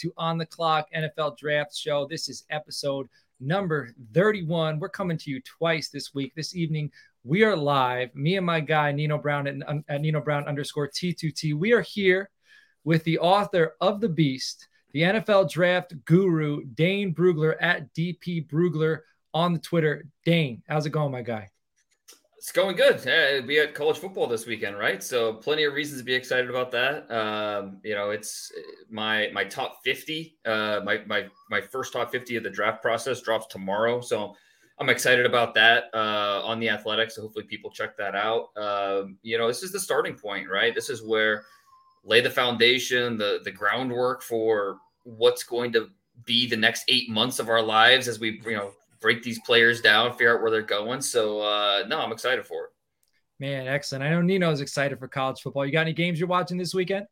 to On the Clock NFL Draft Show. This is episode number 31. We're coming to you twice this week. This evening, we are live. Me and my guy, Nino Brown at, at Nino Brown underscore T2T. We are here with the author of The Beast, the NFL draft guru, Dane Brugler at DP Brugler on the Twitter. Dane, how's it going, my guy? It's going good. Yeah, we had college football this weekend, right? So plenty of reasons to be excited about that. Um, you know, it's my my top fifty. Uh, my my my first top fifty of the draft process drops tomorrow, so I'm excited about that uh, on the Athletics. So hopefully people check that out. Um, you know, this is the starting point, right? This is where lay the foundation, the the groundwork for what's going to be the next eight months of our lives as we you know break these players down, figure out where they're going. So uh, no, I'm excited for it. Man, excellent. I know Nino's excited for college football. You got any games you're watching this weekend?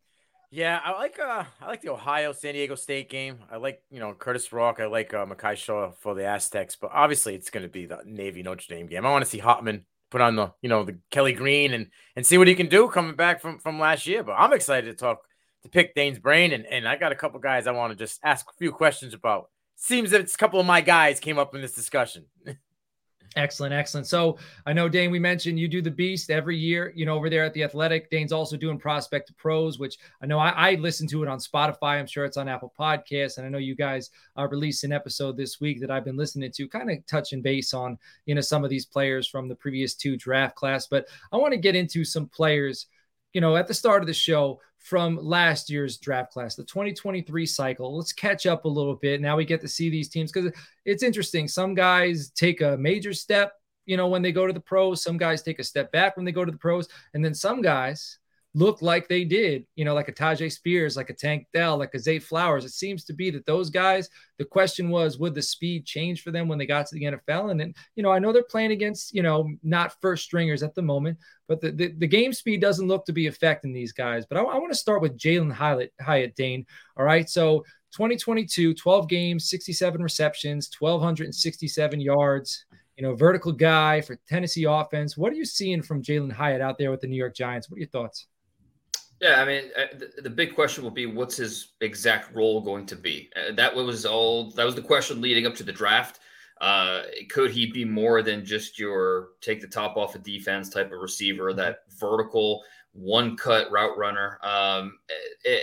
Yeah, I like uh I like the Ohio San Diego State game. I like you know Kurtis Rourke. I like uh, Mekhi Shaw for the Aztecs, but obviously it's going to be the Navy Notre Dame game. I want to see Hartman put on the you know the Kelly Green and and see what he can do coming back from from last year. But I'm excited to talk to pick Dane's brain and and I got a couple guys I want to just ask a few questions about seems that it's a couple of my guys came up in this discussion. Excellent, excellent. So I know Dane, we mentioned you do the beast every year, you know, over there at the athletic. Dane's also doing prospect pros, which I know I, I listen to it on Spotify. I'm sure it's on Apple Podcasts. And I know you guys uh, released an episode this week that I've been listening to, kind of touching base on, you know, some of these players from the previous two draft class. But I want to get into some players, you know, at the start of the show from last year's draft class, the 2023 cycle. Let's catch up a little bit. Now we get to see these teams because it's interesting. Some guys take a major step, you know, when they go to the pros. Some guys take a step back when they go to the pros. And then some guys look like they did, you know, like a Tyjae Spears, like a Tank Dell, like a Zay Flowers. It seems to be that those guys, the question was, would the speed change for them when they got to the NFL? And then, you know, I know they're playing against, you know, not first stringers at the moment, but the, the, the game speed doesn't look to be affecting these guys. But I, I want to start with Jalin Hyatt, Hyatt, Dane. All right. So 2022, 12 games, 67 receptions, 1,267 yards you know, vertical guy for Tennessee offense. What are you seeing from Jalin Hyatt out there with the New York Giants? What are your thoughts? Yeah, I mean, uh, the, big question will be what's his exact role going to be. Uh, that was all. That was the question leading up to the draft. Uh, could he be more than just your take the top off a of defense type of receiver, that vertical one cut route runner? Um,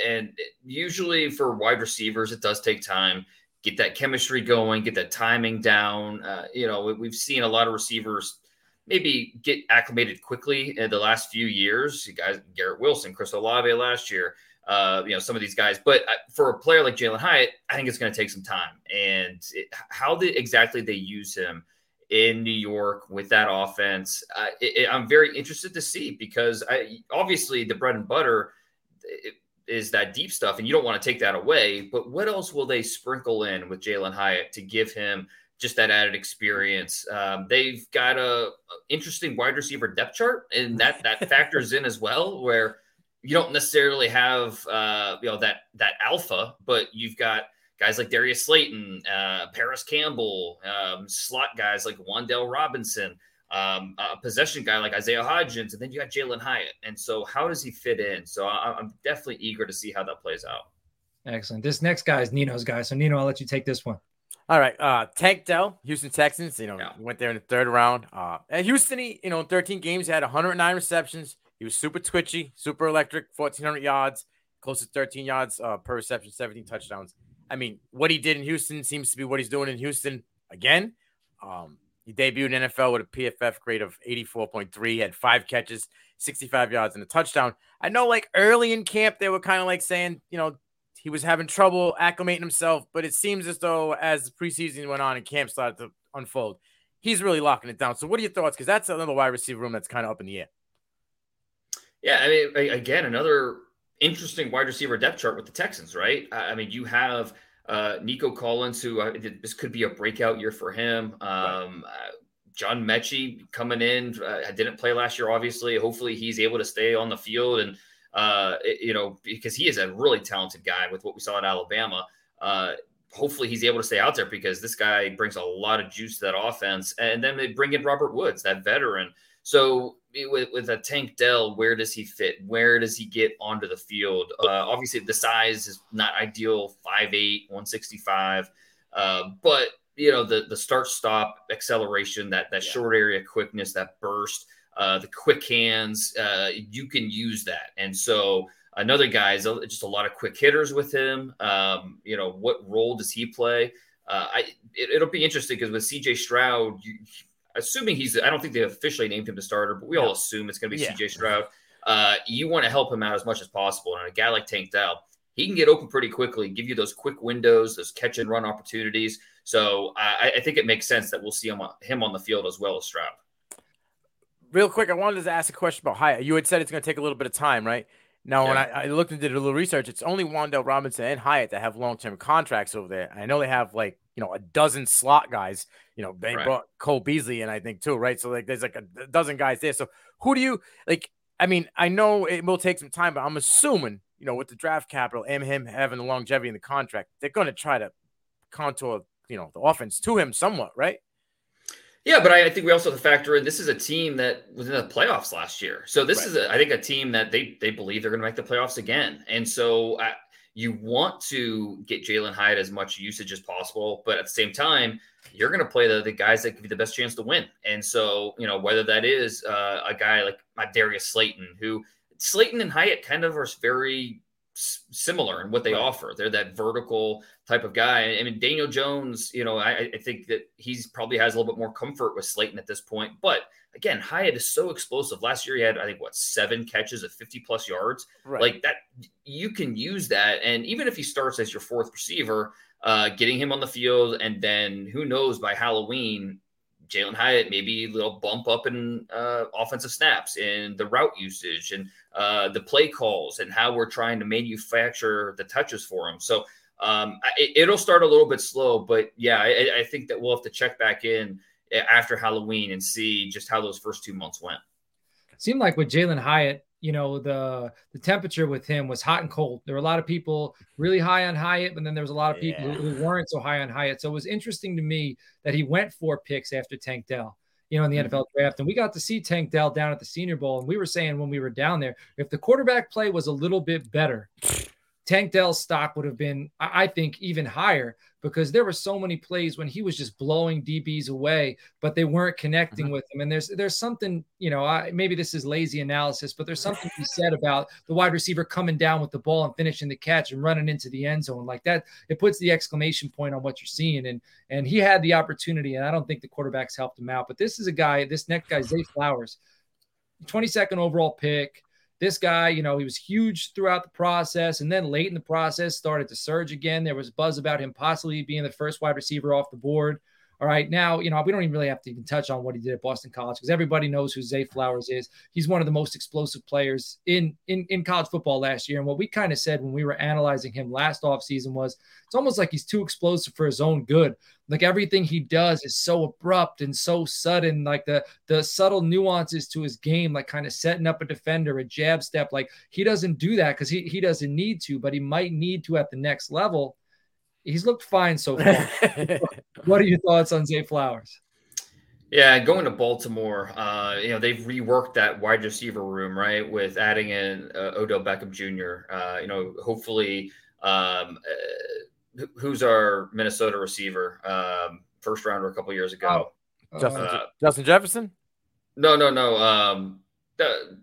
and usually for wide receivers, it does take time. Get that chemistry going, get that timing down. Uh, you know, we've seen a lot of receivers maybe get acclimated quickly in the last few years. You guys, Garrett Wilson, Chris Olave last year, uh, you know, some of these guys. But uh, for a player like Jalin Hyatt, I think it's going to take some time. And it, how the, exactly they use him in New York with that offense, uh, it, I'm very interested to see because I, obviously the bread and butter is that deep stuff, and you don't want to take that away. But what else will they sprinkle in with Jalin Hyatt to give him? Just that added experience. Um, they've got a, a, interesting wide receiver depth chart, and that that factors in as well, where you don't necessarily have uh, you know that that alpha, but you've got guys like Darius Slayton, uh, Parris Campbell, um, slot guys like Wan'Dale Robinson, um, a possession guy like Isaiah Hodgins, and then you got Jalin Hyatt. And so, how does he fit in? So, I, I'm definitely eager to see how that plays out. Excellent. This next guy is Nino's guy. So, Nino, I'll let you take this one. All right. Uh, Tank Dell, Houston Texans, you know, yeah. went there in the third round. Uh, at Houston, he, you know, in 13 games, he had 109 receptions. He was super twitchy, super electric, 1,400 yards, close to 13 yards uh, per reception, 17 touchdowns. I mean, what he did in Houston seems to be what he's doing in Houston again. Um, he debuted in NFL with a PFF grade of 84.3, he had five catches, 65 yards, and a touchdown. I know, like early in camp, they were kind of like saying, you know, he was having trouble acclimating himself, but it seems as though as the preseason went on and camp started to unfold, he's really locking it down. So, what are your thoughts? Because that's another wide receiver room that's kind of up in the air. Yeah, I mean, again, another interesting wide receiver depth chart with the Texans, right? I mean, you have uh, Nico Collins, who uh, this could be a breakout year for him. Um, uh, John Metchie coming in, uh, didn't play last year, obviously. Hopefully, he's able to stay on the field and uh, you know, because he is a really talented guy with what we saw in Alabama. Uh, hopefully he's able to stay out there because this guy brings a lot of juice to that offense. And then they bring in Robert Woods, that veteran. So with, with a Tank Dell, where does he fit? Where does he get onto the field? Uh, obviously, the size is not ideal 5'8, 165. Uh, but, you know, the, the start stop acceleration, that, that yeah. short area quickness, that burst, uh, the quick hands, uh, you can use that. And so, another guy is just a lot of quick hitters with him. Um, you know, what role does he play? Uh, I it, will be interesting because with CJ Stroud, you, assuming he's I don't think they officially named him the starter, but we all assume it's going to be yeah. CJ Stroud. Uh, you want to help him out as much as possible, and a guy like Tank Dell, he can get open pretty quickly, give you those quick windows, those catch and run opportunities. So I, I think it makes sense that we'll see him, him on the field as well as Stroud. Real quick, I wanted to ask a question about Hyatt. You had said it's going to take a little bit of time, right? Now, yeah. when I, I, looked and did a little research, it's only Wan'Dale Robinson and Hyatt that have long term contracts over there. I know they have like you know a dozen slot guys. You know, they right. brought Cole Beasley and I think too, right? So like, there's like a dozen guys there. So who do you like? I mean, I know it will take some time, but I'm assuming you know with the draft capital and him having the longevity in the contract, they're going to try to contour you know the offense to him somewhat, right? Yeah, but I, I, think we also have to factor in this is a team that was in the playoffs last year. So this right. is, a, I think, a team that they they believe they're going to make the playoffs again. And so I, you want to get Jalin Hyatt as much usage as possible, but at the same time, you're going to play the, the guys that give you the best chance to win. And so, you know, whether that is uh, a guy like my Darius Slayton, who Slayton and Hyatt kind of are very similar in what they right. offer. They're that vertical type of guy. I mean, Daniel Jones, you know, I, I, think that he's probably has a little bit more comfort with Slayton at this point. But again, Hyatt is so explosive. Last year he had, I think, what seven catches of 50 plus yards. Right. Like that, you can use that. And even if he starts as your fourth receiver, uh, getting him on the field, and then who knows by Halloween, Jalin Hyatt maybe a little bump up in uh, offensive snaps and the route usage and uh, the play calls and how we're trying to manufacture the touches for him. So um, it, will start a little bit slow, but yeah, I, I, think that we'll have to check back in after Halloween and see just how those first two months went. Seemed like with Jalin Hyatt, you know the the temperature with him was hot and cold. There were a lot of people really high on Hyatt, but then there was a lot of people yeah. who, weren't so high on Hyatt. So it was interesting to me that he went four picks after Tank Dell, you know, in the mm-hmm. NFL draft, and we got to see Tank Dell down at the Senior Bowl, and we were saying when we were down there, if the quarterback play was a little bit better, Tank Dell's stock would have been, I think, even higher because there were so many plays when he was just blowing DBs away, but they weren't connecting mm-hmm. with him. And there's there's something, you know, I, maybe this is lazy analysis, but there's something to be said about the wide receiver coming down with the ball and finishing the catch and running into the end zone like that. It puts the exclamation point on what you're seeing. And and he had the opportunity, and I don't think the quarterbacks helped him out. But this is a guy, this next guy, Zay Flowers, 22nd overall pick this guy, you know, he was huge throughout the process. And then late in the process, started to surge again. There was buzz about him possibly being the first wide receiver off the board. All right. Now, you know, we don't even really have to even touch on what he did at Boston College because everybody knows who Zay Flowers is. He's one of the most explosive players in, in, in college football last year. And what we kind of said when we were analyzing him last offseason was it's almost like he's too explosive for his own good. Like everything he does is so abrupt and so sudden, like the the subtle nuances to his game, like kind of setting up a defender, a jab step. Like he doesn't do that because he, he doesn't need to, but he might need to at the next level he's looked fine so far. what are your thoughts on Zay Flowers? Yeah, going to Baltimore, uh, you know they've reworked that wide receiver room, right, with adding in uh, Odell Beckham Jr. Uh, you know, hopefully, um, uh, who's our Minnesota receiver, um, first rounder a couple years ago, oh. Justin, uh, Justin Jefferson. No, no, no. Um, the,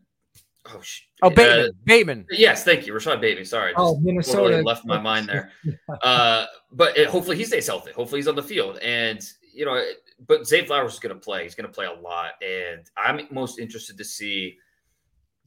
Oh, sh- oh Bateman. Uh, Bateman. Yes, thank you, Rashod Bateman. Sorry, oh, Minnesota totally left my mind there. uh, but it, hopefully he stays healthy. Hopefully he's on the field, and you know, but Zay Flowers is going to play. He's going to play a lot, and I'm most interested to see.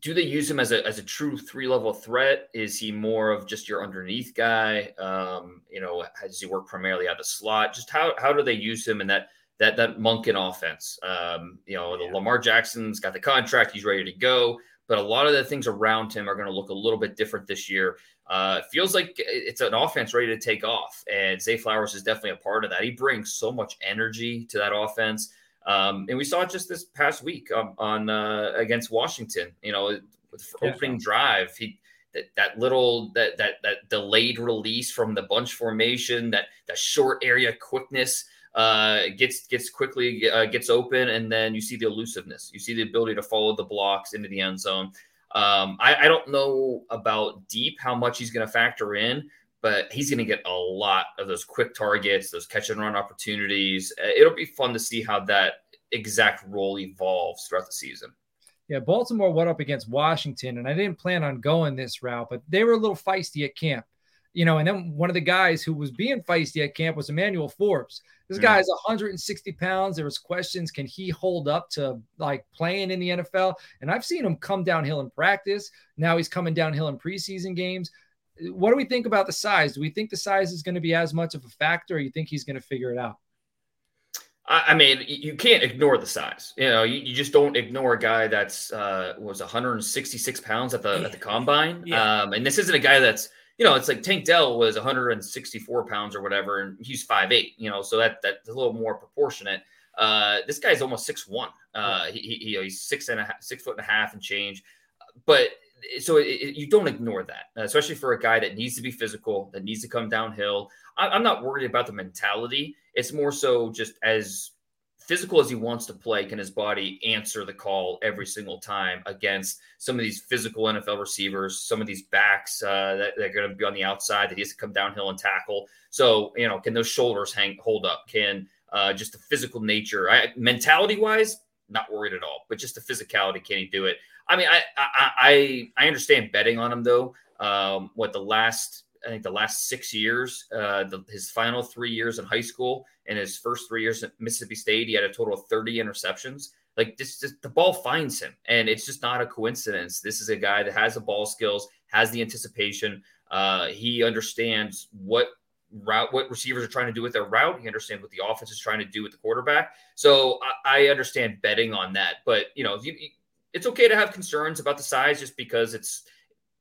Do they use him as a as a true three level threat? Is he more of just your underneath guy? Um, you know, does he work primarily out the slot? Just how how do they use him in that that that Monken offense? Um, you know, yeah. the Lamar Jackson's got the contract; he's ready to go but a lot of the things around him are going to look a little bit different this year. Uh, feels like it's an offense ready to take off, and Zay Flowers is definitely a part of that. He brings so much energy to that offense, um, and we saw it just this past week um, on uh, against Washington. You know, with opening drive, he that, that little that that that delayed release from the bunch formation, that that short area quickness uh, gets gets quickly uh, gets open, and then you see the elusiveness. You see the ability to follow the blocks into the end zone. Um, I, I don't know about deep how much he's going to factor in, but he's going to get a lot of those quick targets, those catch and run opportunities. Uh, it'll be fun to see how that exact role evolves throughout the season. Yeah, Baltimore went up against Washington, and I didn't plan on going this route, but they were a little feisty at camp. You know, and then one of the guys who was being feisty at camp was Emmanuel Forbes. This mm. guy is 160 pounds. There was questions, can he hold up to like playing in the NFL? And I've seen him come downhill in practice. Now he's coming downhill in preseason games what do we think about the size? Do we think the size is going to be as much of a factor, or you think he's going to figure it out? I mean, you can't ignore the size. You know, you, you just don't ignore a guy that's uh, was 166 pounds at the at the combine. Yeah. Um, and this isn't a guy that's you know, it's like Tank Dell was 164 pounds or whatever, and he's 5'8, you know, so that that's a little more proportionate. Uh, this guy's almost six one. Uh, he, he, he's six and a half, six foot and a half and change. But so it, it, you don't ignore that, especially for a guy that needs to be physical, that needs to come downhill. I, I'm not worried about the mentality. It's more so just as physical as he wants to play, can his body answer the call every single time against some of these physical NFL receivers, some of these backs uh, that, that, are going to be on the outside that he has to come downhill and tackle. So, you know, can those shoulders hang hold up? Can uh, just the physical nature, I, mentality wise, not worried at all, but just the physicality, can he do it? I mean, I I I, I understand betting on him though. Um, what the last I think the last six years, uh, the, his final three years in high school and his first three years at Mississippi State, he had a total of 30 interceptions. Like this, just, the ball finds him, and it's just not a coincidence. This is a guy that has the ball skills, has the anticipation. Uh, he understands what route, what receivers are trying to do with their route. He understands what the offense is trying to do with the quarterback. So I, I understand betting on that. But you know, you, it's okay to have concerns about the size just because it's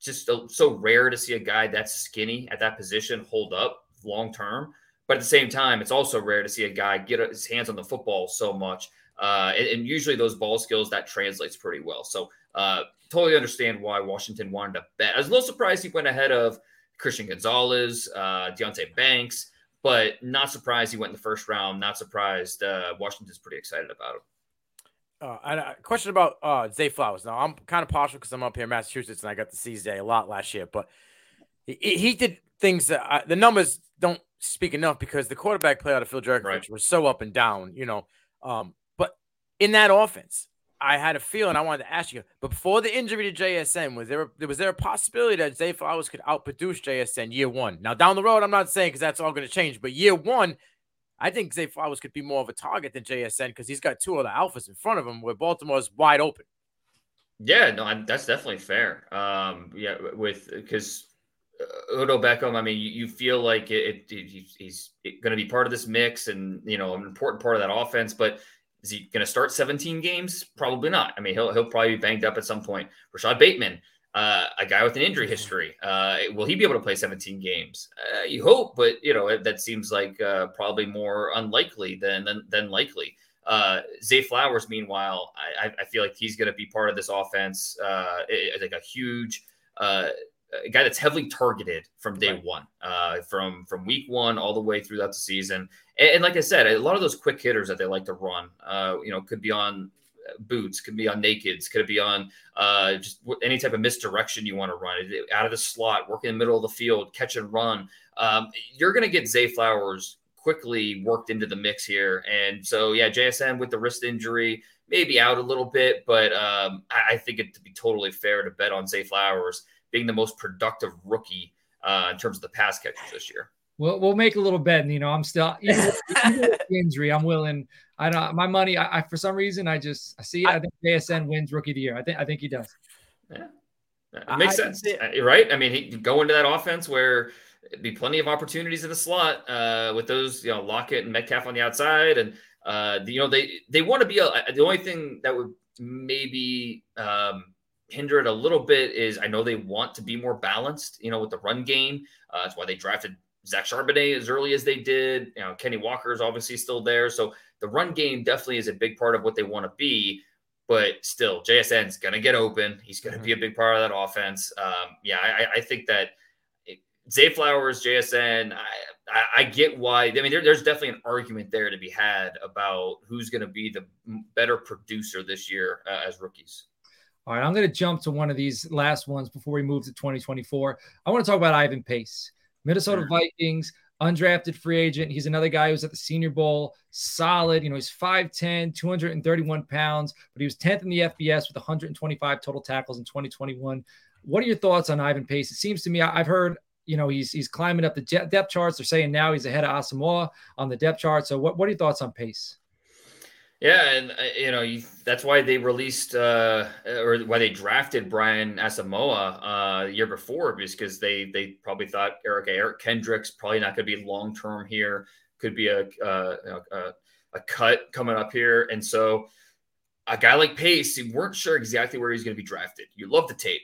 just so rare to see a guy that's skinny at that position hold up long term. But at the same time, it's also rare to see a guy get his hands on the football so much. Uh, and, and, usually those ball skills that translates pretty well. So uh, totally understand why Washington wanted to bet. I was a little surprised he went ahead of Christian Gonzalez, uh, Deonte Banks, but not surprised he went in the first round. Not surprised. Uh, Washington's pretty excited about him. Uh, and a question about uh, Zay Flowers. Now, I'm kind of partial because I'm up here in Massachusetts and I got to see Zay a lot last year, but he, he did things that I, the numbers don't speak enough because the quarterback play out of Phil Jurkovec right. was so up and down, you know. Um, but in that offense, I had a feeling I wanted to ask you, but before the injury to JSN, was there a, was there a possibility that Zay Flowers could outproduce JSN year one? Now down the road, I'm not saying because that's all going to change, but year one, I think Zay Flowers could be more of a target than JSN because he's got two other alphas in front of him where Baltimore's wide open. Yeah, no, that's definitely fair. Um, yeah, with because uh, Odell Beckham, I mean, you, you feel like it, it, he's going to be part of this mix and you know an important part of that offense, but is he going to start 17 games? Probably not. I mean, he'll he'll probably be banged up at some point. Rashod Bateman, uh, a guy with an injury history. Uh, will he be able to play 17 games? Uh, you hope, but you know that seems like uh, probably more unlikely than than, than likely. Uh, Zay Flowers, meanwhile, I, I feel like he's going to be part of this offense. Uh, like a huge a guy that's heavily targeted from day right. one, uh, from from week one all the way throughout the season. And, and, like I said, a lot of those quick hitters that they like to run, uh, you know, could be on boots, could be on nakeds, could it be on uh, just any type of misdirection you want to run out of the slot, work in the middle of the field, catch and run. Um, you're going to get Zay Flowers quickly worked into the mix here. And so, yeah, JSN with the wrist injury, maybe out a little bit, but um, I, I, think it to be totally fair to bet on Zay Flowers being the most productive rookie uh, in terms of the pass catchers this year. We'll, we'll make a little bet. You know, I'm still even, even injury. I'm willing. I don't. My money. I, I, for some reason I just I see. I, I think JSN wins rookie of the year. I think I think he does. Yeah, it makes I, sense, right? I mean, he go into that offense where be plenty of opportunities in the slot uh, with those, you know, Lockett and Metcalf on the outside, and uh, you know they they want to be a, the only thing that would maybe um, hinder it a little bit is I know they want to be more balanced, you know, with the run game. Uh, that's why they drafted Zach Charbonnet as early as they did. You know, Kenny Walker is obviously still there. So the run game definitely is a big part of what they want to be. But still, JSN's going to get open. He's going to be a big part of that offense. Um, yeah, I, I, think that Zay Flowers, JSN, I, I, I get why. I mean, there, there's definitely an argument there to be had about who's going to be the better producer this year uh, as rookies. All right, I'm going to jump to one of these last ones before we move to 2024. I want to talk about Ivan Pace, Minnesota. Vikings, undrafted free agent. He's another guy who's at the Senior Bowl, solid. You know, he's 5'10, 231 pounds, but he was 10th in the FBS with 125 total tackles in 2021. What are your thoughts on Ivan Pace? It seems to me I've heard you know he's he's climbing up the depth charts. They're saying now he's ahead of Asamoah on the depth chart. So what what are your thoughts on Pace? Yeah, and uh, you know you, that's why they released uh, or why they drafted Brian Asamoah uh, the year before, because they they probably thought Eric Eric Kendricks probably not going to be long term here, could be a, uh, a a cut coming up here, and so a guy like Pace, you weren't sure exactly where he's going to be drafted. You love the tape.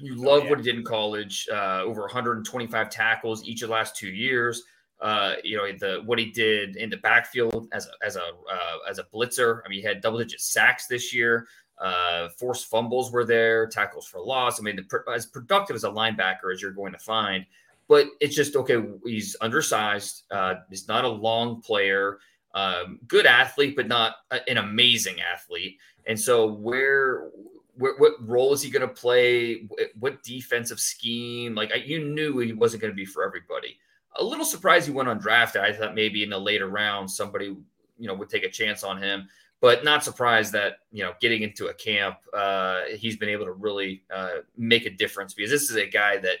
You love oh, yeah. what he did in college, uh, over 125 tackles each of the last two years. Uh, you know the what he did in the backfield as a as a uh, as a blitzer. I mean, he had double digit sacks this year. Uh, forced fumbles were there, tackles for loss. I mean, the, as productive as a linebacker as you're going to find, but it's just okay. He's undersized. Uh, he's not a long player. Um, good athlete, but not an amazing athlete. And so where what, what role is he going to play? What defensive scheme? Like you knew he wasn't going to be for everybody. A little surprised he went undrafted. I thought maybe in the later round somebody you know would take a chance on him, but not surprised that you know getting into a camp uh, he's been able to really uh, make a difference because this is a guy that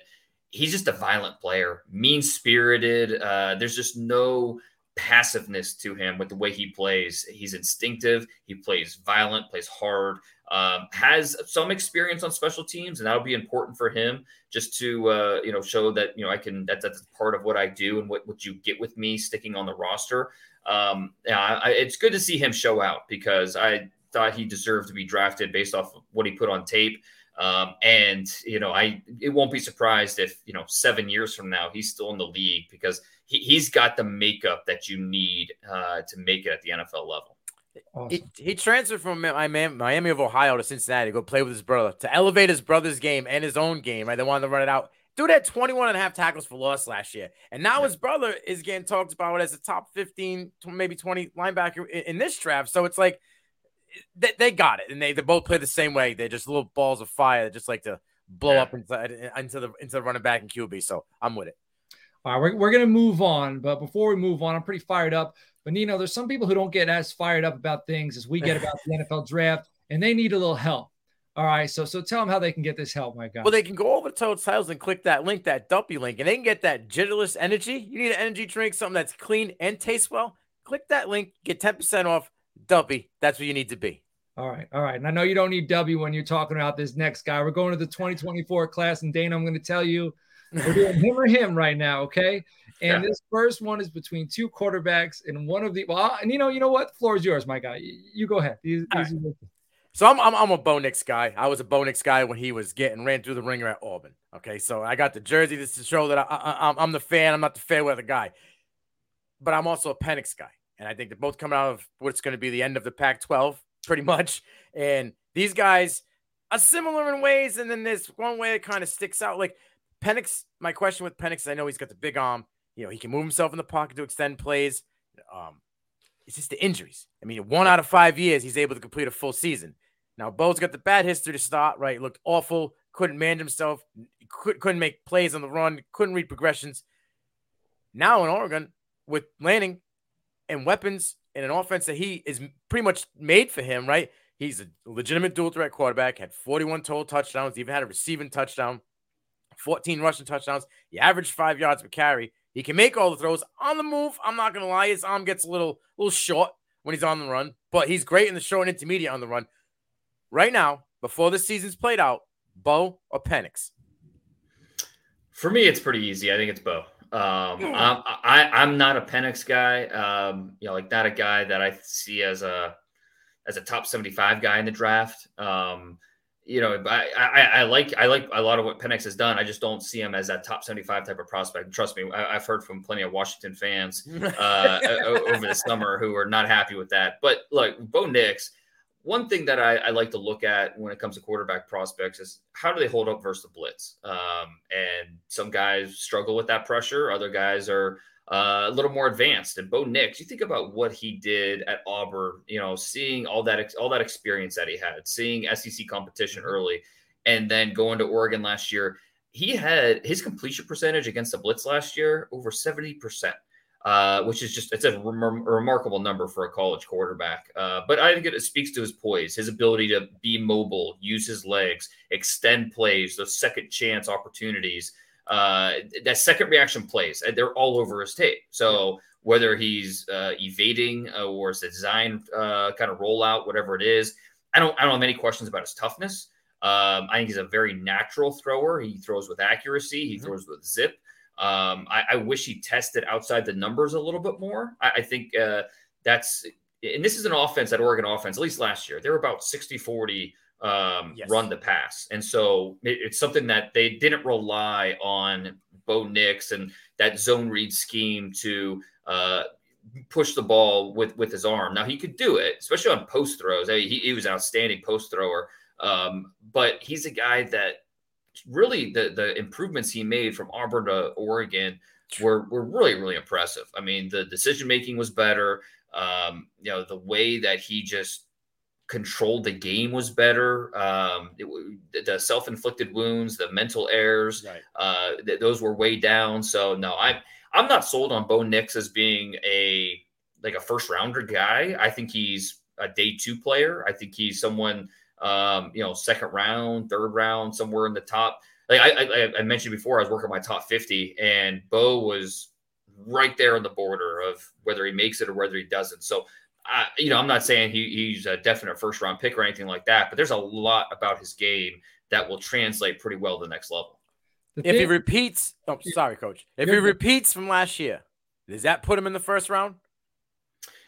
he's just a violent player, mean spirited. Uh, there's just no passiveness to him with the way he plays. He's instinctive. He plays violent, plays hard, um, has some experience on special teams, and that'll be important for him just to uh, you know show that you know I can that, that's part of what I do and what what you get with me sticking on the roster. Um, yeah, I, it's good to see him show out because I thought he deserved to be drafted based off of what he put on tape. Um, and you know, I it won't be surprised if you know seven years from now he's still in the league because he, he's got the makeup that you need uh, to make it at the NFL level. Awesome. He, he transferred from Miami of Ohio to Cincinnati to go play with his brother to elevate his brother's game and his own game. Right, they wanted to run it out. Dude had 21 and a half tackles for loss last year. And now his brother is getting talked about as a top 15, maybe 20 linebacker in, in this draft. So it's like they, they got it. And they, they both play the same way. They're just little balls of fire that just like to blow yeah. up inside into the into the running back and QB. So I'm with it. All right, we're, we're going to move on. But before we move on, I'm pretty fired up. But Nino, there's some people who don't get as fired up about things as we get about the NFL draft, and they need a little help. All right, so so tell them how they can get this help, my guy. Well, they can go over to Toad Titles and click that link, that Dumpy link, and they can get that jitterless energy. You need an energy drink, something that's clean and tastes well. Click that link, get 10% off. Dumpy, that's where you need to be. All right, all right. And I know you don't need W when you're talking about this next guy. We're going to the 2024 class, and Dana, I'm going to tell you we're doing him or him right now, okay? And yeah. this first one is between two quarterbacks, and one of the well, and you know, you know what? The floor is yours, my guy. You, you go ahead. These, these right. So I'm, I'm I'm a Bo Nix guy. I was a Bo Nix guy when he was getting ran through the ringer at Auburn. Okay, so I got the jersey just to show that I, I, I'm the fan. I'm not the fair weather guy, but I'm also a Penix guy, and I think they're both coming out of what's going to be the end of the Pac-12, pretty much. And these guys are similar in ways, and then there's one way that kind of sticks out. Like Penix, my question with Penix, I know he's got the big arm. You know, he can move himself in the pocket to extend plays. Um, it's just the injuries. I mean, one out of five years, he's able to complete a full season. Now, Bo's got the bad history to start, right? Looked awful, couldn't man himself, could, couldn't make plays on the run, couldn't read progressions. Now in Oregon, with Lanning and weapons and an offense that he is pretty much made for him, right? He's a legitimate dual threat quarterback, had 41 total touchdowns, even had a receiving touchdown. 14 rushing touchdowns. He averaged five yards per carry. He can make all the throws on the move. I'm not gonna lie, his arm gets a little, little short when he's on the run, but he's great in the short and intermediate on the run. Right now, before the season's played out, Bo or Penix? For me, it's pretty easy. I think it's Bo. Um, I'm, I, I'm not a Penix guy. Um, you know, like not a guy that I see as a as a top 75 guy in the draft. Um, you know, I, I, I, like I like a lot of what Penix has done. I just don't see him as that top 75 type of prospect. Trust me, I, have heard from plenty of Washington fans uh, over the summer who are not happy with that. But look, Bo Nix, one thing that I, I, like to look at when it comes to quarterback prospects is how do they hold up versus the blitz? Um, and some guys struggle with that pressure. Other guys are uh, a little more advanced. And Bo Nix, you think about what he did at Auburn. You know, seeing all that all that experience that he had, seeing SEC competition early, and then going to Oregon last year. He had his completion percentage against the blitz last year over seventy percent uh, which is just it's a, rem- a, remarkable number for a college quarterback. Uh, but I think it, speaks to his poise, his ability to be mobile, use his legs, extend plays, those second chance opportunities. Uh, that second reaction plays, they're all over his tape. So whether he's uh, evading uh, or it's a design uh, kind of rollout, whatever it is, I don't I don't have any questions about his toughness. Um, I think he's a very natural thrower. He throws with accuracy. He mm-hmm. throws with zip. Um, I, I, wish he tested outside the numbers a little bit more. I, I think uh, that's, and this is an offense that Oregon offense, at least last year, they were about 60 40 um, yes. run the pass. And so it, it's something that they didn't rely on Bo Nix and that zone read scheme to uh, push the ball with, with his arm. Now he could do it, especially on post throws. I mean, he, he was an outstanding post thrower. Um, but he's a guy that really the the improvements he made from Auburn to Oregon were were really really impressive. I mean, the decision making was better. Um, you know, the way that he just controlled the game was better. Um, it, the self inflicted wounds, the mental errors, right. uh, th- those were way down. So no, I'm I'm not sold on Bo Nix as being a like a first rounder guy. I think he's a day two player. I think he's someone um, you know, second round, third round, somewhere in the top. Like I, I, I mentioned before, I was working my top 50, and Bo was right there on the border of whether he makes it or whether he doesn't. So, I, you know, I'm not saying he, he's a definite first round pick or anything like that, but there's a lot about his game that will translate pretty well to the next level. if he repeats, oh, sorry, coach. If he repeats from last year, does that put him in the first round?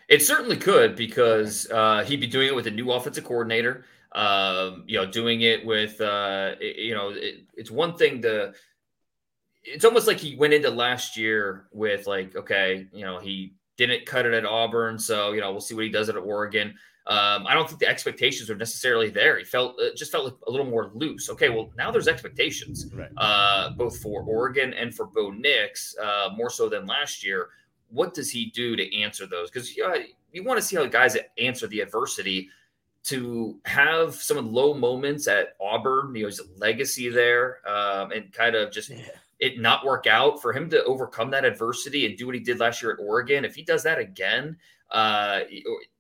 It certainly could because uh, he'd be doing it with a new offensive coordinator um, you know, doing it with, uh, you know, it, it's one thing to, it's almost like he went into last year with like, okay, you know, he didn't cut it at Auburn. So, you know, we'll see what he does at Oregon. Um, I don't think the expectations were necessarily there. He felt it just felt a little more loose. Okay, well now there's expectations, right. uh, both for Oregon and for Bo Nix, uh, more so than last year. What does he do to answer those? Because you, know, you want to see how guys answer the adversity to have some of the low moments at Auburn, you know, his legacy there, um, and kind of just yeah. it not work out for him to overcome that adversity and do what he did last year at Oregon. If he does that again, uh,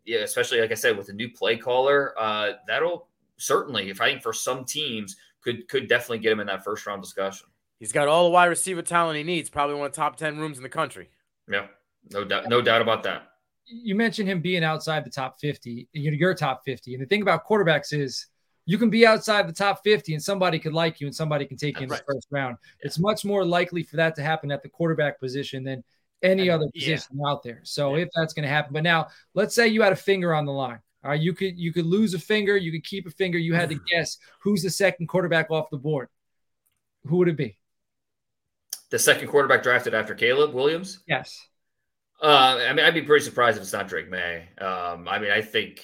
yeah, especially like I said with a new play caller, uh, that'll certainly, if I think for some teams, could could definitely get him in that first round discussion. He's got all the wide receiver talent he needs. Probably one of the top ten rooms in the country. Yeah, no doubt, no doubt about that you mentioned him being outside the top 50, you know, your top 50. And the thing about quarterbacks is you can be outside the top 50 and somebody could like you and somebody can take you in right. the first round. Yeah. It's much more likely for that to happen at the quarterback position than any and, other position yeah. out there. So yeah. if that's going to happen, but now let's say you had a finger on the line. All right, you could you could lose a finger, you could keep a finger. You had to guess who's the second quarterback off the board. Who would it be? The second quarterback drafted after Caleb Williams? Yes. Uh, I mean, I'd be pretty surprised if it's not Drake Maye. Um, I mean, I think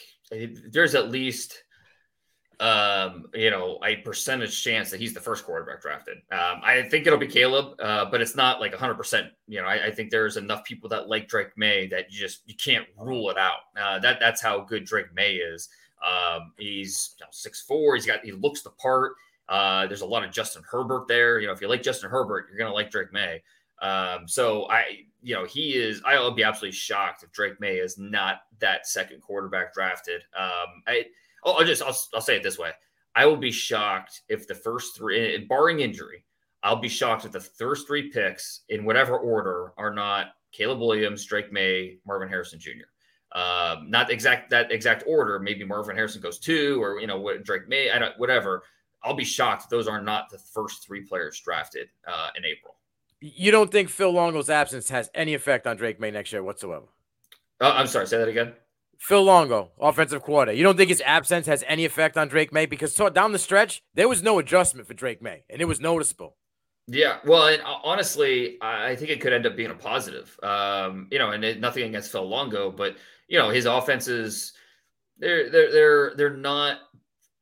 there's at least, um, you know, a percentage chance that he's the first quarterback drafted. Um, I think it'll be Caleb, uh, but it's not like 100%. You know, I, I, think there's enough people that like Drake Maye that you just you can't rule it out. Uh, that that's how good Drake Maye is. Um, he's you know, six four. He's got he looks the part. Uh, there's a lot of Justin Herbert there. You know, if you like Justin Herbert, you're gonna like Drake Maye. Um, so I, you know, he is. I'll be absolutely shocked if Drake Maye is not that second quarterback drafted. Um, I, I'll, just, I'll, I'll say it this way: I will be shocked if the first three, barring injury, I'll be shocked if the first three picks in whatever order are not Caleb Williams, Drake Maye, Marvin Harrison Jr. Um, not exact that exact order. Maybe Marvin Harrison goes two, or you know Drake Maye, I don't, whatever. I'll be shocked if those are not the first three players drafted uh, in April. You don't think Phil Longo's absence has any effect on Drake Maye next year whatsoever? Uh, I'm sorry, say that again. Phil Longo, offensive coordinator. You don't think his absence has any effect on Drake Maye? Because so, down the stretch, there was no adjustment for Drake Maye, and it was noticeable. Yeah, well, and uh, honestly, I think it could end up being a positive. Um, you know, and it, nothing against Phil Longo, but you know, his offenses they're they're they're they're not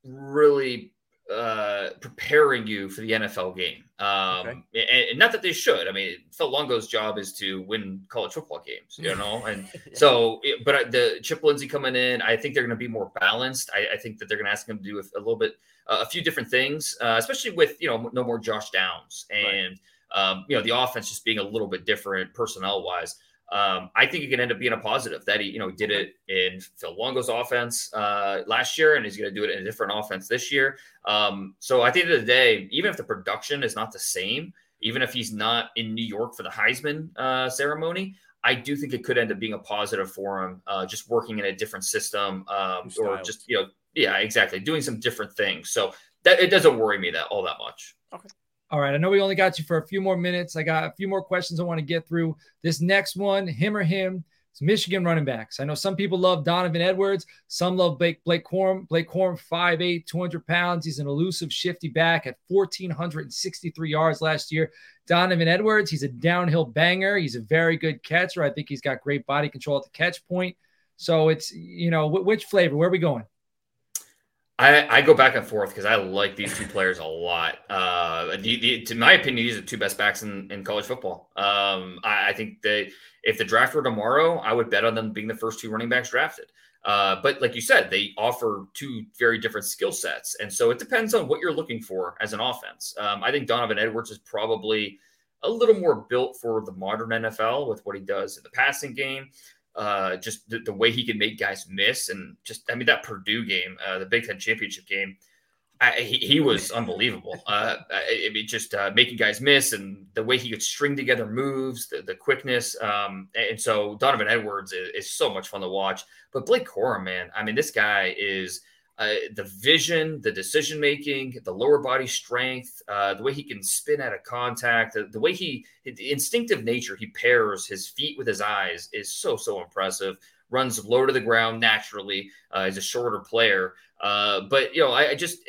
really uh, preparing you for the NFL game. Um, okay. and, and, not that they should. I mean, Phil Longo's job is to win college football games, you know. And so, but the Chip Lindsey coming in, I think they're going to be more balanced. I, I, think that they're going to ask him to do a, a little bit, uh, a few different things, uh, especially with you know no more Josh Downs and right. um, you know the offense just being a little bit different personnel wise um, I think it can end up being a positive that he, you know, did it in Phil Longo's offense uh, last year, and he's going to do it in a different offense this year. Um, so at the end of the day, even if the production is not the same, even if he's not in New York for the Heisman uh, ceremony, I do think it could end up being a positive for him, uh, just working in a different system, um, or just you know, yeah, exactly, doing some different things. So that it doesn't worry me that all that much. Okay. All right. I know we only got you for a few more minutes. I got a few more questions I want to get through. This next one, him or him, it's Michigan running backs. I know some people love Donovan Edwards. Some love Blake, Blake Corum. Blake Corum, 5'8, 200 pounds. He's an elusive, shifty back at 1,463 yards last year. Donovan Edwards, he's a downhill banger. He's a very good catcher. I think he's got great body control at the catch point. So it's, you know, which flavor? Where are we going? I, I go back and forth because I like these two players a lot. Uh, to my opinion, these are two best backs in, in college football. Um, I, I, think that if the draft were tomorrow, I would bet on them being the first two running backs drafted. Uh, but like you said, they offer two very different skill sets, and so it depends on what you're looking for as an offense. Um, I think Donovan Edwards is probably a little more built for the modern NFL with what he does in the passing game uh, just the, the, way he can make guys miss, and just I mean that Purdue game, uh, the Big Ten championship game, I, he, he, was unbelievable. Uh, I, I mean, just uh, making guys miss, and the way he could string together moves, the, the quickness, um, and so Donovan Edwards is, is, so much fun to watch. But Blake Corum, man, I mean, this guy is uh, the vision, the decision making, the lower body strength, uh, the way he can spin out of contact, the, the way he, the instinctive nature he pairs his feet with his eyes is so, so impressive. Runs low to the ground naturally. Uh, he's a shorter player. Uh, but, you know, I, I just,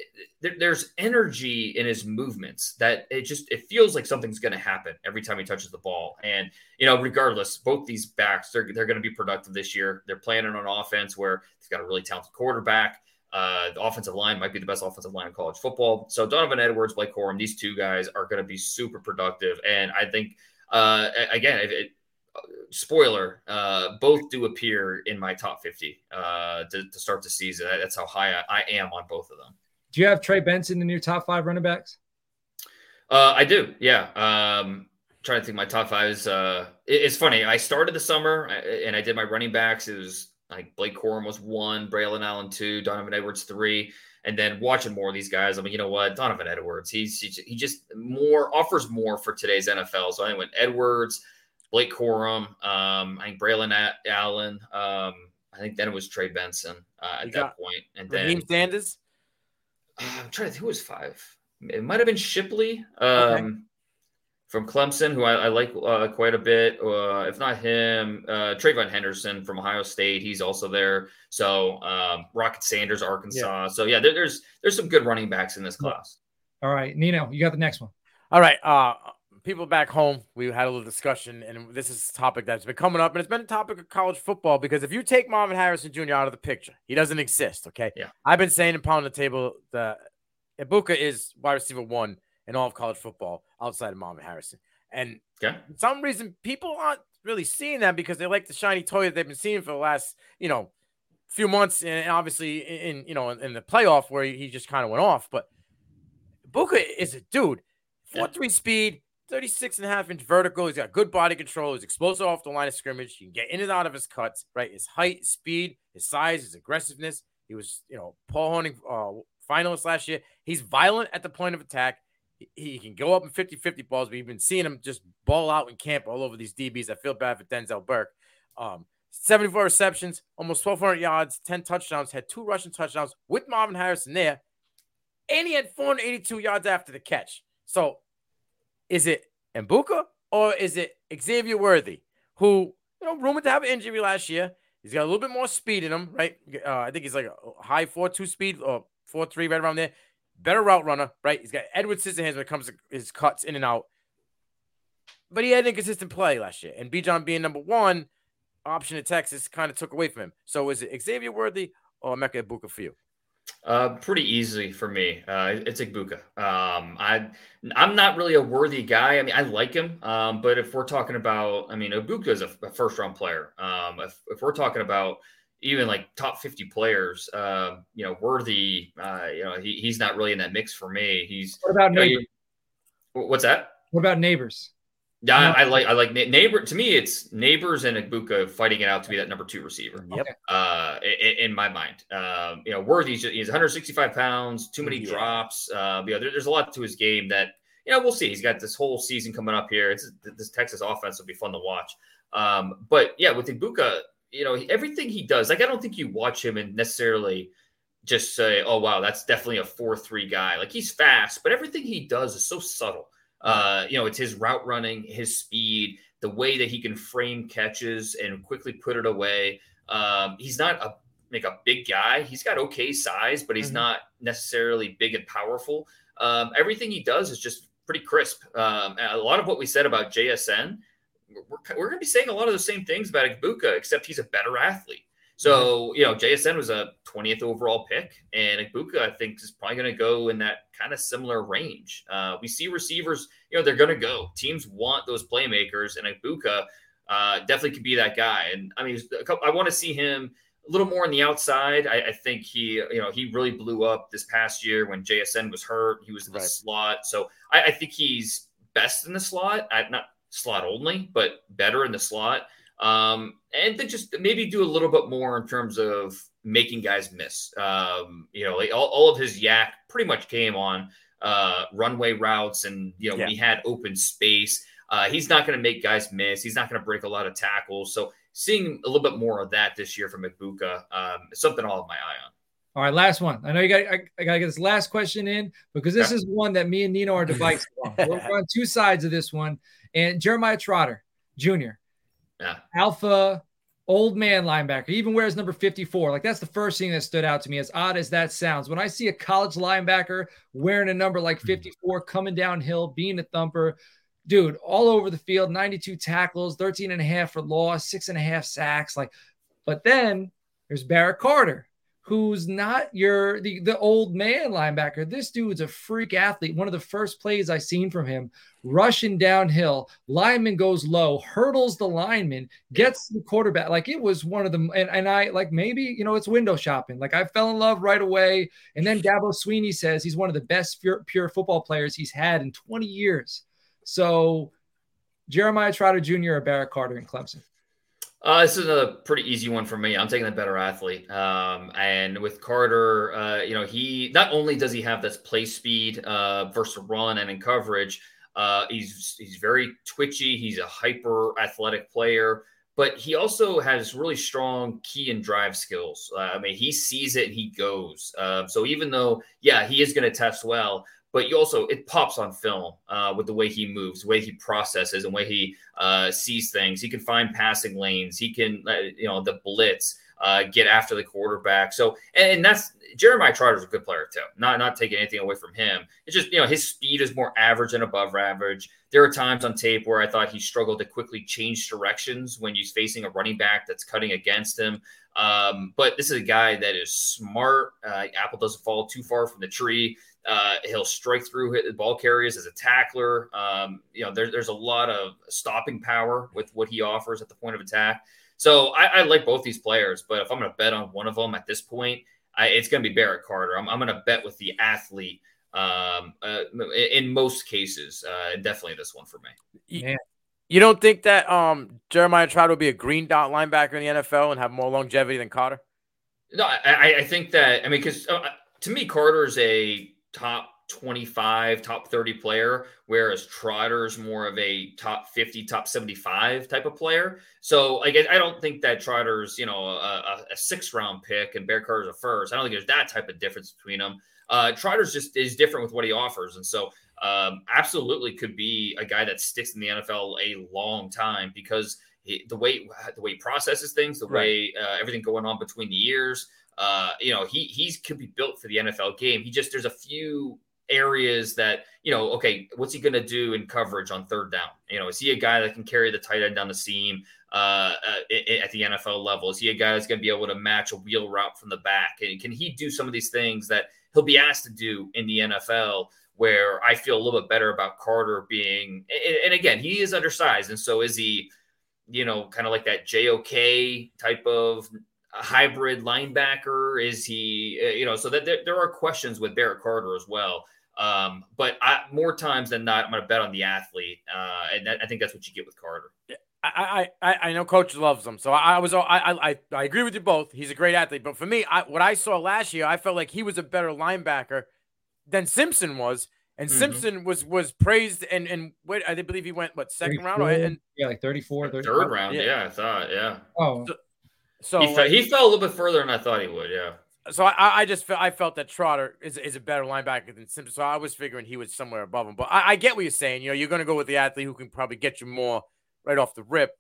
there, there's energy in his movements that it just, it feels like something's going to happen every time he touches the ball. And, you know, regardless, both these backs, they're, they're going to be productive this year. They're planning on offense where he's got a really talented quarterback. Uh, the offensive line might be the best offensive line in college football. So Donovan Edwards, Blake Corum, these two guys are going to be super productive. And I think, uh, again, it, it, spoiler, uh, both do appear in my top 50 uh, to, to, start the season. That's how high I, I, am on both of them. Do you have Trey Benson in your top five running backs? Uh, I do. Yeah. Um, trying to think my top five is uh, it, it's funny. I started the summer and I did my running backs. It was like Blake Corum was one, Braylon Allen two, Donovan Edwards three, and then watching more of these guys. I mean, you know what, Donovan Edwards, he's he just more offers more for today's NFL. So I went Edwards, Blake Corum, um, I think Braylon Allen, um, I think then it was Trey Benson uh, at that point, and then Raheem Sanders. Uh, I'm trying to think who was five. It might have been Shipley. Um, from Clemson, who I, I like uh, quite a bit. Uh, if not him, uh, TreVeyon Henderson from Ohio State, he's also there. So um, Rocket Sanders, Arkansas. Yeah. So yeah, there, there's there's some good running backs in this class. All right, Nino, you got the next one. All right, uh, people back home, we had a little discussion, and this is a topic that's been coming up, and it's been a topic of college football because if you take Marvin Harrison Jr. out of the picture, he doesn't exist. Okay, yeah, I've been saying and pounding the table the Egbuka is wide receiver one in all of college football outside of Marvin Harrison. And okay. for some reason, people aren't really seeing that because they like the shiny toy that they've been seeing for the last, you know, few months, and obviously in you know in the playoff where he just kind of went off. But Buka is a dude, four yeah. three speed, 36 and a half inch vertical. He's got good body control. He's explosive off the line of scrimmage. You can get in and out of his cuts, right? His height, his speed, his size, his aggressiveness. He was, you know, Paul Hornung uh, finalist last year. He's violent at the point of attack he can go up in 50 50 balls. We've been seeing him just ball out in camp all over these DBs. I feel bad for Denzel Burke. Um, 74 receptions, almost 1,200 yards, 10 touchdowns, had two rushing touchdowns with Marvin Harrison there. And he had 482 yards after the catch. So is it Egbuka or is it Xavier Worthy, who, you know, rumored to have an injury last year? He's got a little bit more speed in him, right? Uh, I think he's like a high 4 2 speed or 4 3 right around there better route runner, right? He's got Edward Scissorhands when it comes to his cuts in and out. But he had inconsistent play last year. And Bijan being number one option in Texas kind of took away from him. So is it Xavier Worthy or Emeka Egbuka for you? Uh, pretty easily for me. Uh, it's Egbuka. Um, I I'm not really a worthy guy. I mean, I like him, um, but if we're talking about, I mean, Egbuka is a, a first round player. Um, if, if we're talking about even like top 50 players, uh, you know, worthy, uh, you know, he, he's not really in that mix for me. He's what about Nabers? You what's that? What about Nabers? Yeah, I, I, like I like neighbor. To me, it's Nabers and Egbuka fighting it out to be that number two receiver. Yep. Uh, in, in my mind, um, you know, Worthy's he's 165 pounds, too many yeah. drops. Uh, you know, there, there's a lot to his game that you know we'll see. He's got this whole season coming up here. It's this Texas offense will be fun to watch. Um, but yeah, with Egbuka, you know, everything he does, like I don't think you watch him and necessarily just say, "Oh wow, that's definitely a four-three guy." Like he's fast, but everything he does is so subtle uh, you know, it's his route running, his speed, the way that he can frame catches and quickly put it away. Um, he's not a like a big guy. He's got okay size, but he's mm-hmm. not necessarily big and powerful. Um, everything he does is just pretty crisp. Um, a lot of what we said about JSN, we're, we're going to be saying a lot of the same things about Egbuka, except he's a better athlete. So, you know, JSN was a 20th overall pick, and Egbuka, I think, is probably going to go in that kind of similar range. Uh, we see receivers, you know, they're going to go. Teams want those playmakers, and Egbuka uh, definitely could be that guy. And I mean, couple, I want to see him a little more on the outside. I, I, think he, you know, he really blew up this past year when JSN was hurt. He was in the right. slot. So I, I, think he's best in the slot, I, not slot only, but better in the slot. Um, and then just maybe do a little bit more in terms of making guys miss. Um, you know, like all, all, of his YAC pretty much came on uh, runway routes, and you know, yeah. he had open space. Uh, he's not going to make guys miss. He's not going to break a lot of tackles. So seeing a little bit more of that this year from Egbuka um, is something I'll have my eye on. All right, last one. I know you got. I, I got to get this last question in because this is one that me and Nino are divided on. We're on two sides of this one. And Jeremiah Trotter Jr. Yeah. Alpha old man linebacker, even wears number 54. Like that's the first thing that stood out to me, as odd as that sounds. When I see a college linebacker wearing a number like hmm. 54 coming downhill, being a thumper, dude, all over the field, 92 tackles, 13 and a half for loss, six and a half sacks. Like, but then there's Barrett Carter, who's not your the, the old man linebacker. This dude's a freak athlete. One of the first plays I seen from him, rushing downhill, lineman goes low, hurdles the lineman, gets the quarterback. Like it was one of them. And, and I like maybe, you know, it's window shopping. Like I fell in love right away. And then Dabo Swinney says he's one of the best pure, pure football players he's had in 20 years. So Jeremiah Trotter Jr. or Barrett Carter in Clemson. Uh, this is another pretty easy one for me. I'm taking the better athlete. Um, and with Carter, uh, you know, he not only does he have this play speed uh, versus run and in coverage, uh, he's he's very twitchy. He's a hyper athletic player, but he also has really strong key and drive skills. Uh, I mean, he sees it and he goes. Uh, so even though, yeah, he is going to test well, but you also it pops on film uh, with the way he moves, the way he processes, and way he uh, sees things. He can find passing lanes. He can, uh, you know, the blitz, uh, get after the quarterback. So, and, and that's Jeremiah Trotter's a good player too. Not not taking anything away from him. It's just you know his speed is more average and above average. There are times on tape where I thought he struggled to quickly change directions when he's facing a running back that's cutting against him. Um, but this is a guy that is smart. Uh, Apple doesn't fall too far from the tree. Uh, he'll strike through hit the ball carriers as a tackler. Um, you know, there, there's a lot of stopping power with what he offers at the point of attack. So I, I like both these players, but if I'm going to bet on one of them at this point, I, it's going to be Barrett Carter. I'm, I'm going to bet with the athlete um, uh, in most cases. Uh, definitely this one for me. Yeah. You don't think that um, Jeremiah Trotter will be a green dot linebacker in the NFL and have more longevity than Carter? No, I, I think that. I mean, because uh, to me, Carter is a top 25, top 30 player, whereas Trotter's more of a top 50, top 75 type of player. So I guess I don't think that Trotter's, you know, a, a six round pick and Bear Carter's a first. I don't think there's that type of difference between them. Uh, Trotter's just is different with what he offers. And so um, absolutely could be a guy that sticks in the NFL a long time because he, the way the way he processes things, the right. way uh, everything going on between the years, uh, you know, he he's could be built for the NFL game. He just there's a few areas that you know, okay, what's he going to do in coverage on third down? You know, is he a guy that can carry the tight end down the seam uh, uh, at the NFL level? Is he a guy that's going to be able to match a wheel route from the back? And can he do some of these things that he'll be asked to do in the NFL? Where I feel a little bit better about Carter being, and again, he is undersized, and so is he, you know, kind of like that JOK type of hybrid linebacker? Is he, uh, you know, so that there, there are questions with Barrett Carter as well. Um, but I, more times than not, I'm going to bet on the athlete, uh, and that, I think that's what you get with Carter. I, I, I know coach loves him, so I, I was I, I I agree with you both. He's a great athlete, but for me, I, what I saw last year, I felt like he was a better linebacker than Simpson was, and mm-hmm. Simpson was was praised and and what I believe he went what second round and yeah like 34, 34. third round yeah. yeah. I thought yeah oh so, so he, like, he fell a little bit further than I thought he would yeah so I, I just felt I felt that Trotter is, is a better linebacker than Simpson. So I was figuring he was somewhere above him. But I, I get what you're saying. You know, you're going to go with the athlete who can probably get you more right off the rip,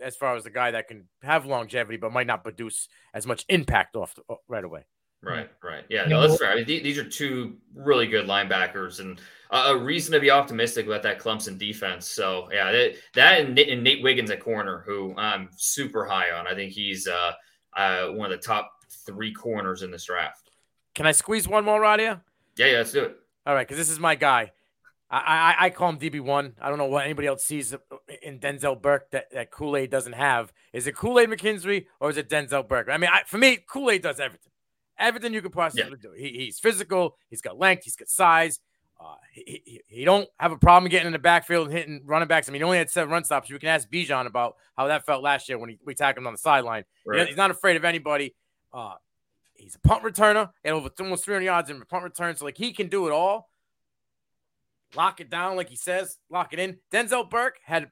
as far as the guy that can have longevity but might not produce as much impact off the, right away. Right, right. Yeah, no, that's fair. I mean, these are two really good linebackers and a reason to be optimistic about that Clemson defense. So, yeah, that, that and, Nate, Wiggins at corner, who I'm super high on. I think he's uh, uh, one of the top three corners in this draft. Can I squeeze one more, Radia? Yeah, yeah, let's do it. All right, because this is my guy. I, I, I call him DB one. I don't know what anybody else sees in Denzel Burke that, that Kool Aid doesn't have. Is it Kool Aid McKinstry or is it Denzel Burke? I mean, I, for me, Kool Aid does everything. Everything you could possibly yeah. do. He, he's physical. He's got length. He's got size. Uh, he, he, he, don't have a problem getting in the backfield and hitting running backs. I mean, he only had seven run stops. You can ask Bijan about how that felt last year when he, we tackled him on the sideline. Right. He's not afraid of anybody. Uh, he's a punt returner and over almost 300 yards in punt return. So like he can do it all. Lock it down, like he says, lock it in. Denzel Burke had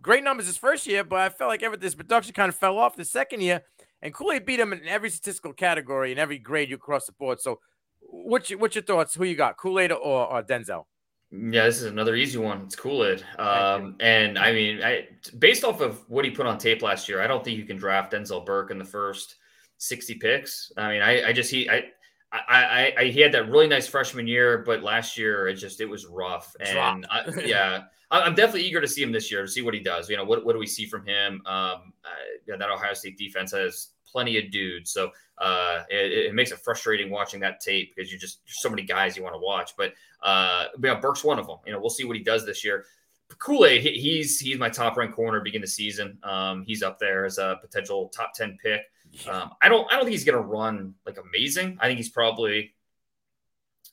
great numbers his first year, but I felt like everything his production kind of fell off the second year. And Kool Aid beat him in every statistical category and every grade you cross the board. So, what's your, what's your thoughts? Who you got, Kool Aid or, or Denzel? Yeah, this is another easy one. It's Kool Aid, um, and I mean, I, based off of what he put on tape last year, I don't think you can draft Denzel Burke in the first sixty picks. I mean, I, I just he I I, I, I, he had that really nice freshman year, but last year it just it was rough. And I, yeah, I'm definitely eager to see him this year to see what he does. You know, what, what do we see from him? Um, uh, yeah, that Ohio State defense has plenty of dudes, so uh, it, it, makes it frustrating watching that tape because you just so many guys you want to watch. But uh, yeah, Burke's one of them. You know, we'll see what he does this year. Kool Aid, he's he's my top ranked corner begin the season. Um, he's up there as a potential top ten pick. Um, I don't I don't think he's gonna run like amazing. I think he's probably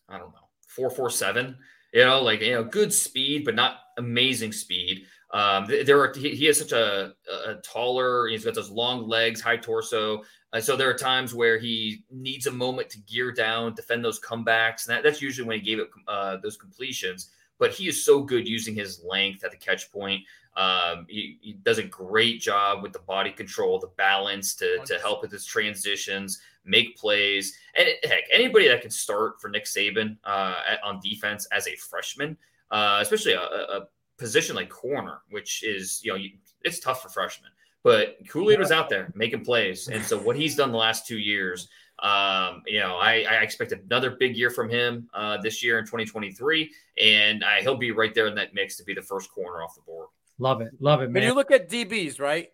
I don't know four four seven. You know, like you know, good speed, but not amazing speed. Um, there are he, he has such a, a, taller. He's got those long legs, high torso. Uh, so there are times where he needs a moment to gear down, defend those comebacks, and that, that's usually when he gave up uh, those completions. But he is so good using his length at the catch point. Um, he, he, does a great job with the body control, the balance to, to help with his transitions, make plays. And heck, anybody that can start for Nick Saban uh, on defense as a freshman, uh, especially a, a, position like corner, which is, you know, it's tough for freshmen. But Kool Aid was out there making plays. And so what he's done the last two years, um, you know, I, I, expect another big year from him uh, this year in 2023. And I, he'll be right there in that mix to be the first corner off the board. Love it. Love it, man. When you look at DBs, right?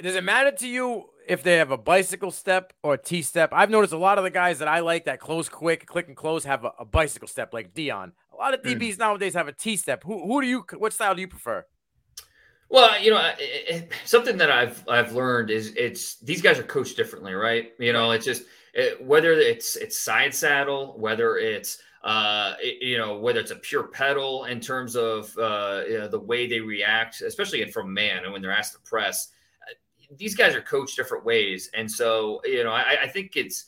Does it matter to you if they have a bicycle step or a T step? I've noticed a lot of the guys that I like that close quick, click and close have a, a bicycle step like Dion. A lot of DBs mm. nowadays have a T step. Who who do you what style do you prefer? Well, you know, it, it, something that I've I've learned is it's these guys are coached differently, right? You know, it's just it, whether it's it's side saddle, whether it's uh, you know, whether it's a pure pedal in terms of uh, you know, the way they react, especially from man and when they're asked to press. Uh, these guys are coached different ways, and so you know, I, I think it's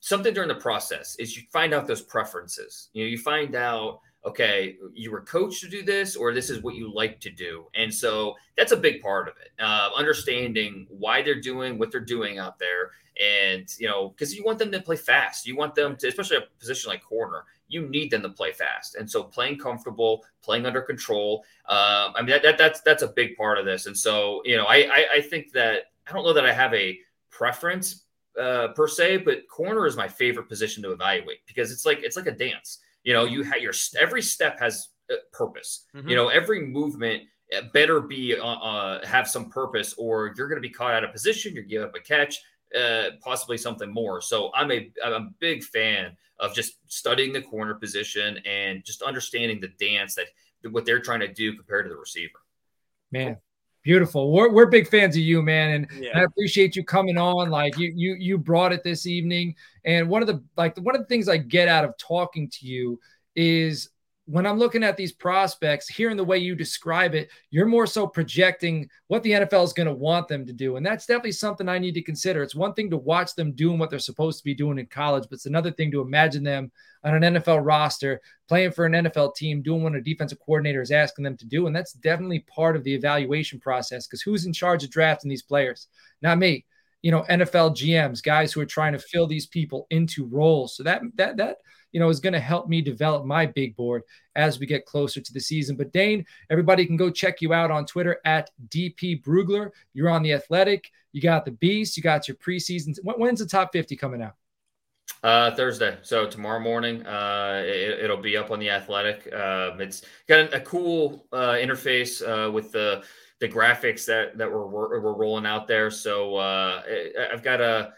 something during the process is you find out those preferences. You know, you find out okay, you were coached to do this, or this is what you like to do. And so that's a big part of it. Uh, understanding why they're doing what they're doing out there. And, you know, because you want them to play fast. You want them to, especially a position like corner, you need them to play fast. And so playing comfortable, playing under control. Um, I mean, that, that, that's that's a big part of this. And so, you know, I, I, I think that I don't know that I have a preference uh, per se, but corner is my favorite position to evaluate because it's like it's like a dance. You know, you have your every step has purpose. Mm-hmm. You know, every movement better be uh, uh, have some purpose, or you're going to be caught out of position. You're giving up a catch, uh, possibly something more. So I'm a I'm a big fan of just studying the corner position and just understanding the dance that what they're trying to do compared to the receiver. Man, beautiful. We're, we're big fans of you, man, and yeah. I appreciate you coming on. Like you you you brought it this evening, and one of the like one of the things I get out of talking to you is when I'm looking at these prospects, hearing the way you describe it, you're more so projecting what the NFL is going to want them to do. And that's definitely something I need to consider. It's one thing to watch them doing what they're supposed to be doing in college, but it's another thing to imagine them on an NFL roster, playing for an NFL team, doing what a defensive coordinator is asking them to do. And that's definitely part of the evaluation process because who's in charge of drafting these players? Not me. You know, NFL GMs, guys who are trying to fill these people into roles. So that that that you know, is going to help me develop my big board as we get closer to the season. But Dane, everybody can go check you out on Twitter at DP Brugler. You're on the Athletic. You got the Beast. You got your preseason. When's the top 50 coming out? Uh, Thursday. So tomorrow morning, uh, it, will be up on the Athletic. Uh, it's got a, a cool uh, interface uh, with the the graphics that that we're we're rolling out there. So uh, I've got a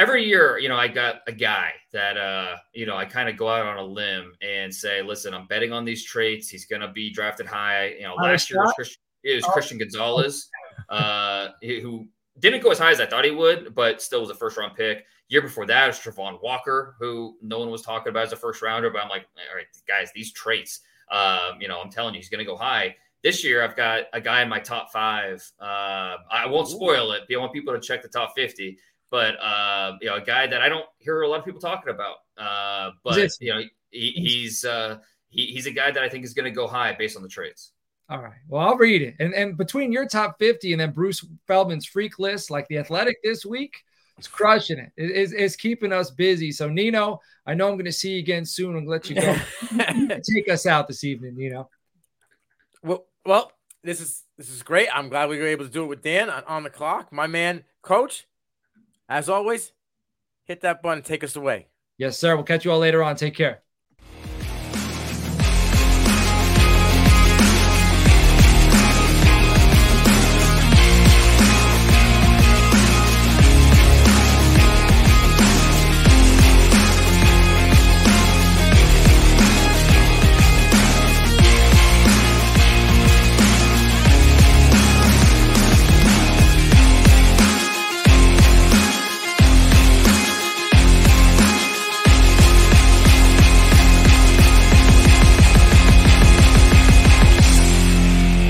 every year, you know, I got a guy that, uh, you know, I kind of go out on a limb and say, listen, I'm betting on these traits. He's going to be drafted high. You know, last year it was Christian, it was oh. Christian Gonzalez, uh, who didn't go as high as I thought he would, but still was a first round pick. Year before that was Travon Walker, who no one was talking about as a first rounder, but I'm like, all right, guys, these traits, um, you know, I'm telling you, he's going to go high. This year, I've got a guy in my top five. Uh, I won't spoil it. But I want people to check the top 50 but uh, you know, a guy that I don't hear a lot of people talking about. Uh, but you know, he, he's uh, he, he's a guy that I think is going to go high based on the trades. All right. Well, I'll read it. And and between your top 50 and then Bruce Feldman's freak list, like the athletic this week, is crushing it. it is, is keeping us busy. So Nino, I know I'm going to see you again soon and let you go. Take us out this evening, Nino. Well, well, this is this is great. I'm glad we were able to do it with Dan on, on the clock. My man, coach, as always, hit that button, take us away. Yes, sir. We'll catch you all later on. Take care.